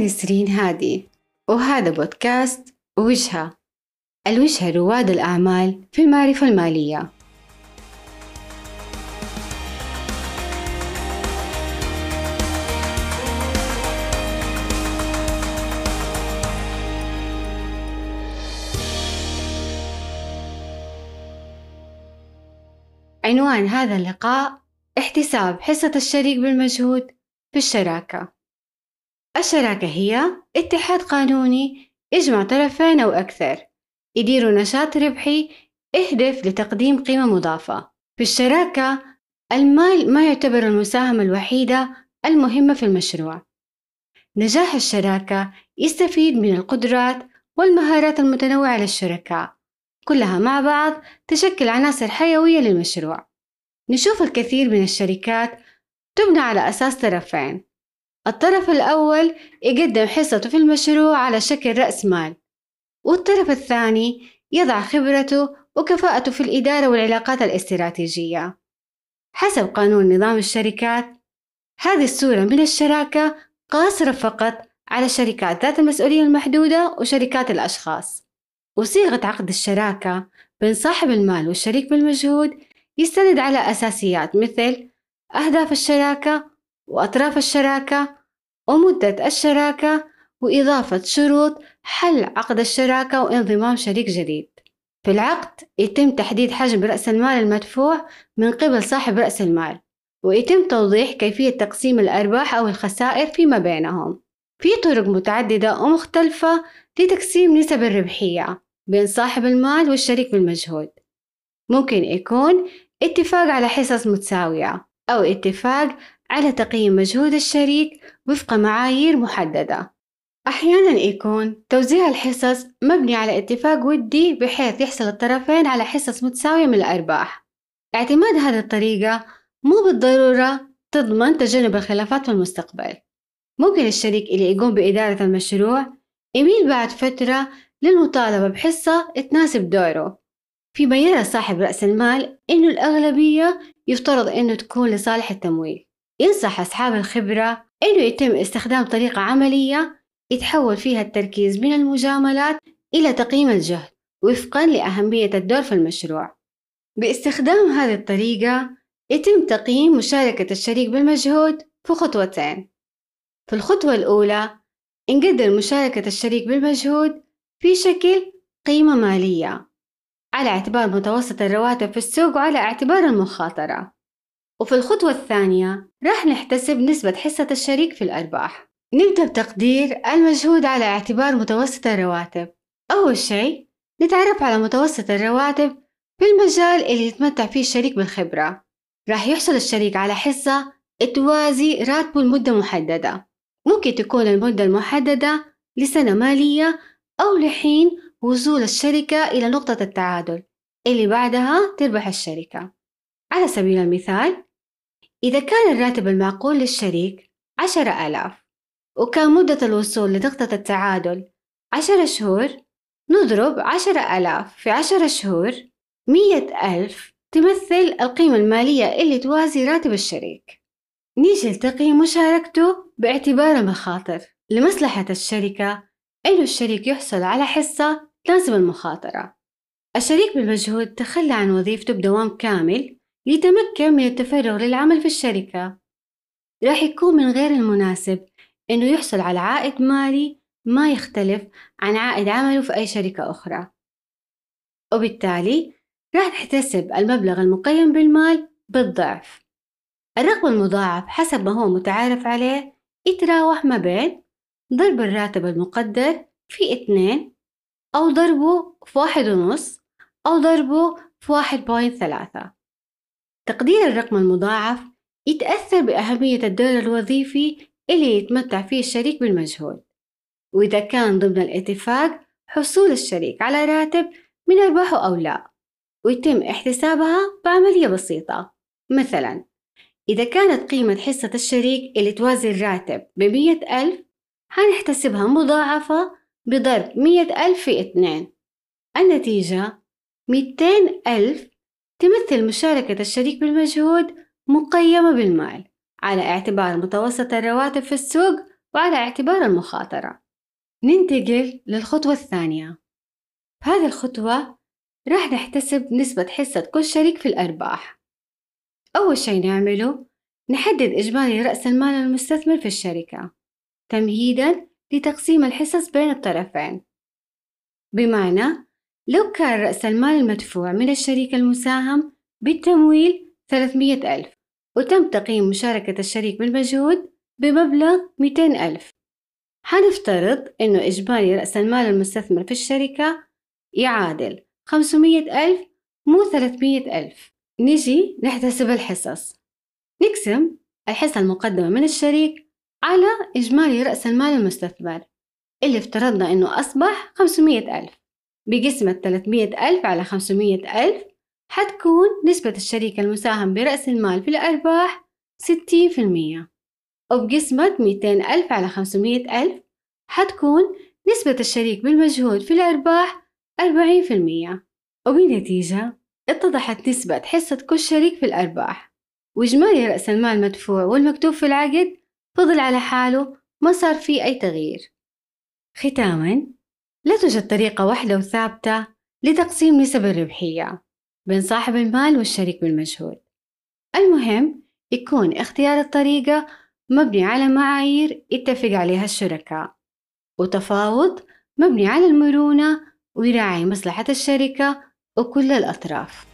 أنا نسرين هادي وهذا بودكاست وجهة. الوجهة رواد الأعمال في المعرفة المالية. عنوان هذا اللقاء احتساب حصة الشريك بالمجهود في الشراكة. الشراكة هي اتحاد قانوني يجمع طرفين أو أكثر يديروا نشاط ربحي يهدف لتقديم قيمة مضافة. في الشراكة المال ما يعتبر المساهمة الوحيدة المهمة في المشروع. نجاح الشراكة يستفيد من القدرات والمهارات المتنوعة للشركاء. كلها مع بعض تشكل عناصر حيوية للمشروع. نشوف الكثير من الشركات تبنى على أساس طرفين. الطرف الأول يقدم حصته في المشروع على شكل رأس مال والطرف الثاني يضع خبرته وكفاءته في الإدارة والعلاقات الاستراتيجية. حسب قانون نظام الشركات هذه الصورة من الشراكة قاصرة فقط على الشركات ذات المسؤولية المحدودة وشركات الأشخاص. وصيغة عقد الشراكة بين صاحب المال والشريك بالمجهود يستند على أساسيات مثل أهداف الشراكة وأطراف الشراكة ومدة الشراكة وإضافة شروط حل عقد الشراكة وانضمام شريك جديد. في العقد يتم تحديد حجم رأس المال المدفوع من قبل صاحب رأس المال ويتم توضيح كيفية تقسيم الأرباح أو الخسائر فيما بينهم. في طرق متعددة ومختلفة لتقسيم نسب الربحية بين صاحب المال والشريك بالمجهود ممكن يكون اتفاق على حصص متساوية أو اتفاق على تقييم مجهود الشريك وفق معايير محددة. أحيانا يكون توزيع الحصص مبني على اتفاق ودي بحيث يحصل الطرفين على حصص متساوية من الأرباح. اعتماد هذه الطريقة مو بالضرورة تضمن تجنب الخلافات في المستقبل. ممكن الشريك اللي يقوم بإدارة المشروع يميل بعد فترة للمطالبة بحصة تناسب دوره. فيما يرى صاحب رأس المال إنه الأغلبية يفترض إنه تكون لصالح التمويل. ينصح أصحاب الخبرة إنه يتم استخدام طريقة عملية يتحول فيها التركيز من المجاملات إلى تقييم الجهد وفقا لأهمية الدور في المشروع. باستخدام هذه الطريقة يتم تقييم مشاركة الشريك بالمجهود في خطوتين. في الخطوة الأولى نقدر مشاركة الشريك بالمجهود في شكل قيمة مالية على اعتبار متوسط الرواتب في السوق وعلى اعتبار المخاطرة. وفي الخطوة الثانية راح نحتسب نسبة حصة الشريك في الأرباح. نبدأ بتقدير المجهود على اعتبار متوسط الرواتب. أول شيء نتعرف على متوسط الرواتب في المجال اللي يتمتع فيه الشريك بالخبرة. راح يحصل الشريك على حصة توازي راتبه لمدة محددة. ممكن تكون المدة المحددة لسنة مالية أو لحين وصول الشركة إلى نقطة التعادل اللي بعدها تربح الشركة. على سبيل المثال إذا كان الراتب المعقول للشريك عشرة آلاف وكان مدة الوصول لنقطة التعادل عشرة شهور نضرب عشرة آلاف في عشرة شهور مية ألف تمثل القيمة المالية اللي توازي راتب الشريك. نيجي لتقييم مشاركته باعتبار المخاطر لمصلحة الشركة إنه الشريك يحصل على حصة تناسب المخاطرة. الشريك بالمجهود تخلى عن وظيفته بدوام كامل ليتمكن من التفرغ للعمل في الشركة. راح يكون من غير المناسب إنه يحصل على عائد مالي ما يختلف عن عائد عمله في أي شركة أخرى. وبالتالي راح تحتسب المبلغ المقيم بالمال بالضعف. الرقم المضاعف حسب ما هو متعارف عليه يتراوح ما بين ضرب الراتب المقدر في اثنين أو ضربه في واحد ونص أو ضربه في واحد بوينت ثلاثة. تقدير الرقم المضاعف يتأثر بأهمية الدور الوظيفي اللي يتمتع فيه الشريك بالمجهود وإذا كان ضمن الاتفاق حصول الشريك على راتب من أرباحه أو لا ويتم احتسابها بعملية بسيطة. مثلا إذا كانت قيمة حصة الشريك اللي توازي الراتب بمية ألف حنحتسبها مضاعفة بضرب مية ألف في اثنين. النتيجة ميتين ألف تمثل مشاركة الشريك بالمجهود مقيمة بالمال على اعتبار متوسط الرواتب في السوق وعلى اعتبار المخاطرة. ننتقل للخطوة الثانية. في هذه الخطوة راح نحتسب نسبة حصة كل شريك في الأرباح. أول شي نعمله نحدد إجمالي رأس المال المستثمر في الشركة تمهيدا لتقسيم الحصص بين الطرفين. بمعنى لو كان رأس المال المدفوع من الشريك المساهم بالتمويل 300 ألف وتم تقييم مشاركة الشريك بالمجهود بمبلغ 200 ألف. حنفترض إنه إجمالي رأس المال المستثمر في الشركة يعادل 500 ألف مو 300 ألف. نجي نحتسب الحصص. نقسم الحصة المقدمة من الشريك على إجمالي رأس المال المستثمر اللي افترضنا إنه أصبح 500 ألف. بقسمة 300 ألف على 500 ألف حتكون نسبة الشريك المساهم برأس المال في الأرباح 60% وبقسمة 200 ألف على 500 ألف حتكون نسبة الشريك بالمجهود في الأرباح 40% وبالنتيجة اتضحت نسبة حصة كل شريك في الأرباح. وإجمالي رأس المال المدفوع والمكتوب في العقد فضل على حاله ما صار فيه أي تغيير. ختاما لا توجد طريقة واحدة وثابتة لتقسيم نسب الربحية بين صاحب المال والشريك بالمجهود المهم يكون اختيار الطريقة مبني على معايير يتفق عليها الشركاء وتفاوض مبني على المرونة ويراعي مصلحة الشركة وكل الأطراف.